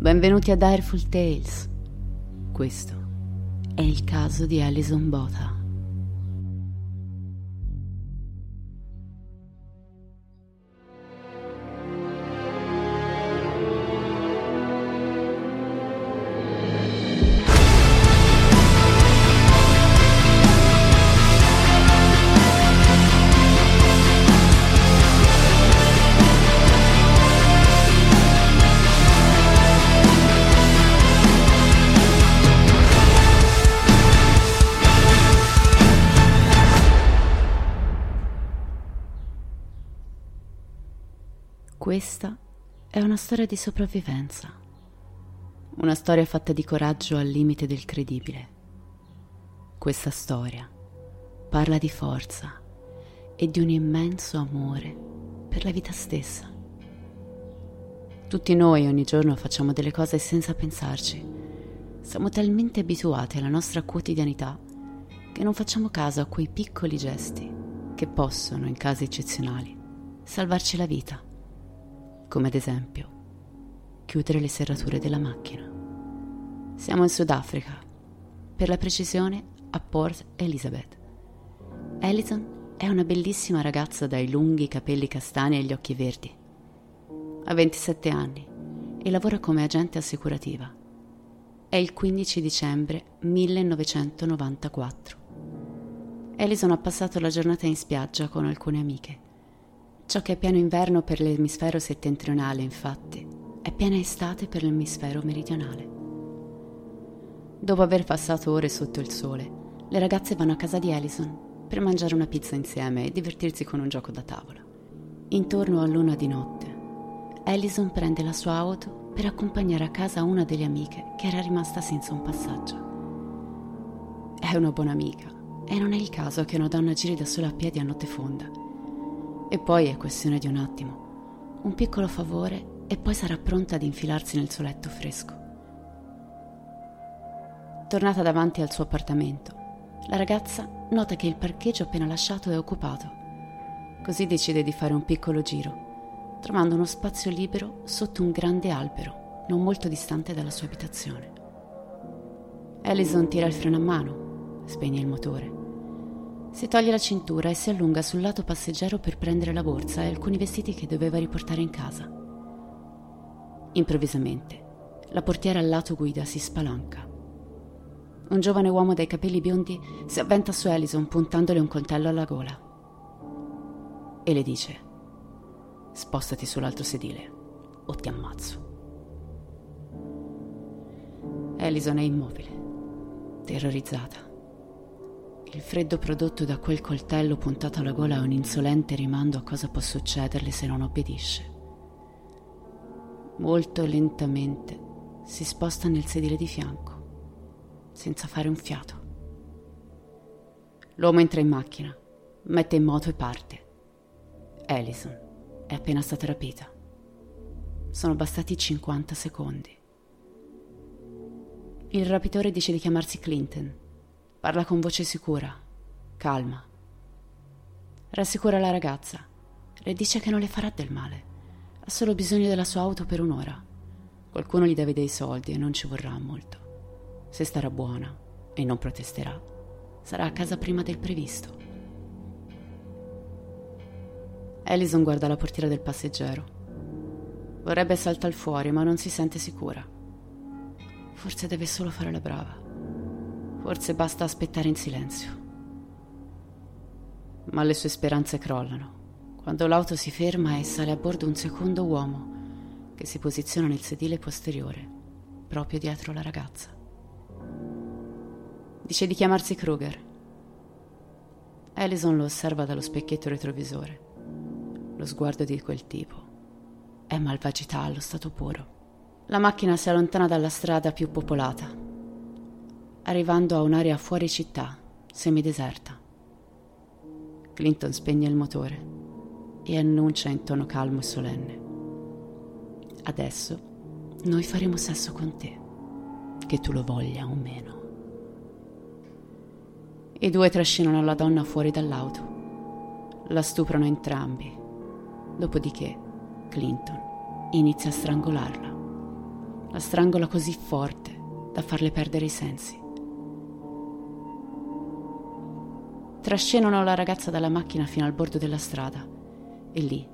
Benvenuti a Direful Tales. Questo è il caso di Alison Botha. Questa è una storia di sopravvivenza. Una storia fatta di coraggio al limite del credibile. Questa storia parla di forza e di un immenso amore per la vita stessa. Tutti noi ogni giorno facciamo delle cose senza pensarci. Siamo talmente abituati alla nostra quotidianità che non facciamo caso a quei piccoli gesti che possono, in casi eccezionali, salvarci la vita come ad esempio chiudere le serrature della macchina. Siamo in Sudafrica, per la precisione a Port Elizabeth. Alison è una bellissima ragazza dai lunghi capelli castani e gli occhi verdi. Ha 27 anni e lavora come agente assicurativa. È il 15 dicembre 1994. Alison ha passato la giornata in spiaggia con alcune amiche. Ciò che è pieno inverno per l'emisfero settentrionale, infatti, è piena estate per l'emisfero meridionale. Dopo aver passato ore sotto il sole, le ragazze vanno a casa di Alison per mangiare una pizza insieme e divertirsi con un gioco da tavola. Intorno a luna di notte, Alison prende la sua auto per accompagnare a casa una delle amiche che era rimasta senza un passaggio. È una buona amica e non è il caso che una donna giri da sola a piedi a notte fonda e poi è questione di un attimo. Un piccolo favore e poi sarà pronta ad infilarsi nel suo letto fresco. Tornata davanti al suo appartamento, la ragazza nota che il parcheggio appena lasciato è occupato. Così decide di fare un piccolo giro, trovando uno spazio libero sotto un grande albero, non molto distante dalla sua abitazione. Alison tira il freno a mano, spegne il motore si toglie la cintura e si allunga sul lato passeggero per prendere la borsa e alcuni vestiti che doveva riportare in casa. Improvvisamente, la portiera al lato guida si spalanca. Un giovane uomo dai capelli biondi si avventa su Alison puntandole un coltello alla gola. E le dice: Spostati sull'altro sedile o ti ammazzo. Alison è immobile, terrorizzata. Il freddo prodotto da quel coltello puntato alla gola è un insolente rimando a cosa può succederle se non obbedisce. Molto lentamente si sposta nel sedile di fianco, senza fare un fiato. L'uomo entra in macchina, mette in moto e parte. Alison è appena stata rapita. Sono bastati 50 secondi. Il rapitore dice di chiamarsi Clinton Parla con voce sicura, calma. Rassicura la ragazza. Le dice che non le farà del male. Ha solo bisogno della sua auto per un'ora. Qualcuno gli deve dei soldi e non ci vorrà molto. Se starà buona e non protesterà, sarà a casa prima del previsto. Alison guarda la portiera del passeggero. Vorrebbe saltare fuori, ma non si sente sicura. Forse deve solo fare la brava. Forse basta aspettare in silenzio. Ma le sue speranze crollano quando l'auto si ferma e sale a bordo un secondo uomo che si posiziona nel sedile posteriore, proprio dietro la ragazza. Dice di chiamarsi Kruger. Alison lo osserva dallo specchietto retrovisore. Lo sguardo di quel tipo è malvagità allo stato puro. La macchina si allontana dalla strada più popolata, arrivando a un'area fuori città, semideserta. Clinton spegne il motore e annuncia in tono calmo e solenne. Adesso noi faremo sesso con te, che tu lo voglia o meno. I due trascinano la donna fuori dall'auto. La stuprano entrambi. Dopodiché Clinton inizia a strangolarla. La strangola così forte da farle perdere i sensi. Trascinano la ragazza dalla macchina fino al bordo della strada e lì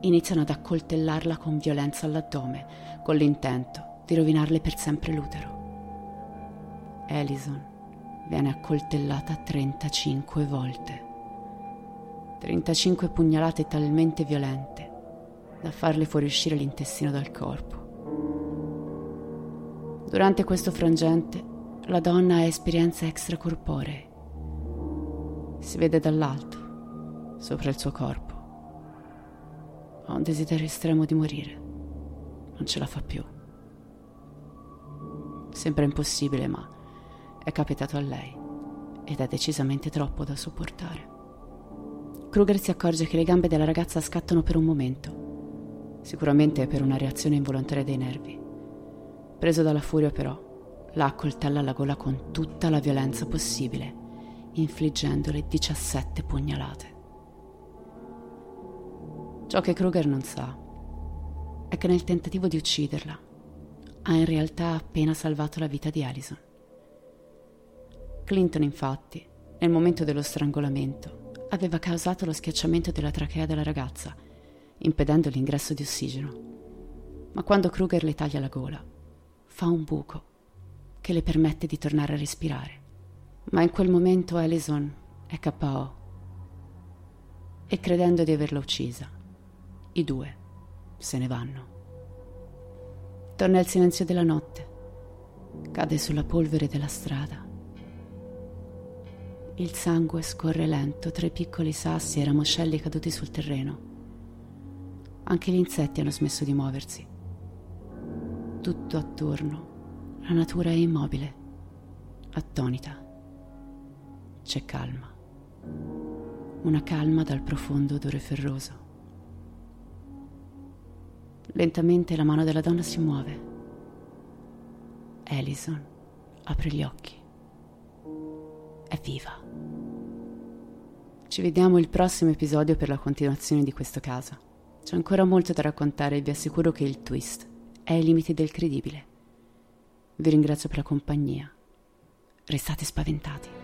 iniziano ad accoltellarla con violenza all'addome, con l'intento di rovinarle per sempre l'utero. Alison viene accoltellata 35 volte. 35 pugnalate talmente violente da farle fuoriuscire l'intestino dal corpo. Durante questo frangente, la donna ha esperienze extracorporee. Si vede dall'alto, sopra il suo corpo ha un desiderio estremo di morire. Non ce la fa più. Sembra impossibile, ma è capitato a lei ed è decisamente troppo da sopportare. Kruger si accorge che le gambe della ragazza scattano per un momento, sicuramente per una reazione involontaria dei nervi. Preso dalla furia, però, la accoltella alla gola con tutta la violenza possibile, infliggendole 17 pugnalate. Ciò che Kruger non sa è che nel tentativo di ucciderla ha in realtà appena salvato la vita di Alison. Clinton, infatti, nel momento dello strangolamento, aveva causato lo schiacciamento della trachea della ragazza, impedendo l'ingresso di ossigeno. Ma quando Kruger le taglia la gola, fa un buco che le permette di tornare a respirare. Ma in quel momento Alison è KO e credendo di averla uccisa, i due se ne vanno. Torna il silenzio della notte. Cade sulla polvere della strada. Il sangue scorre lento tra i piccoli sassi e ramoscelli caduti sul terreno. Anche gli insetti hanno smesso di muoversi. Tutto attorno, la natura è immobile, attonita. C'è calma. Una calma dal profondo odore ferroso. Lentamente la mano della donna si muove. Alison apre gli occhi. È viva. Ci vediamo il prossimo episodio per la continuazione di questo caso. C'è ancora molto da raccontare e vi assicuro che il twist è ai limiti del credibile. Vi ringrazio per la compagnia. Restate spaventati.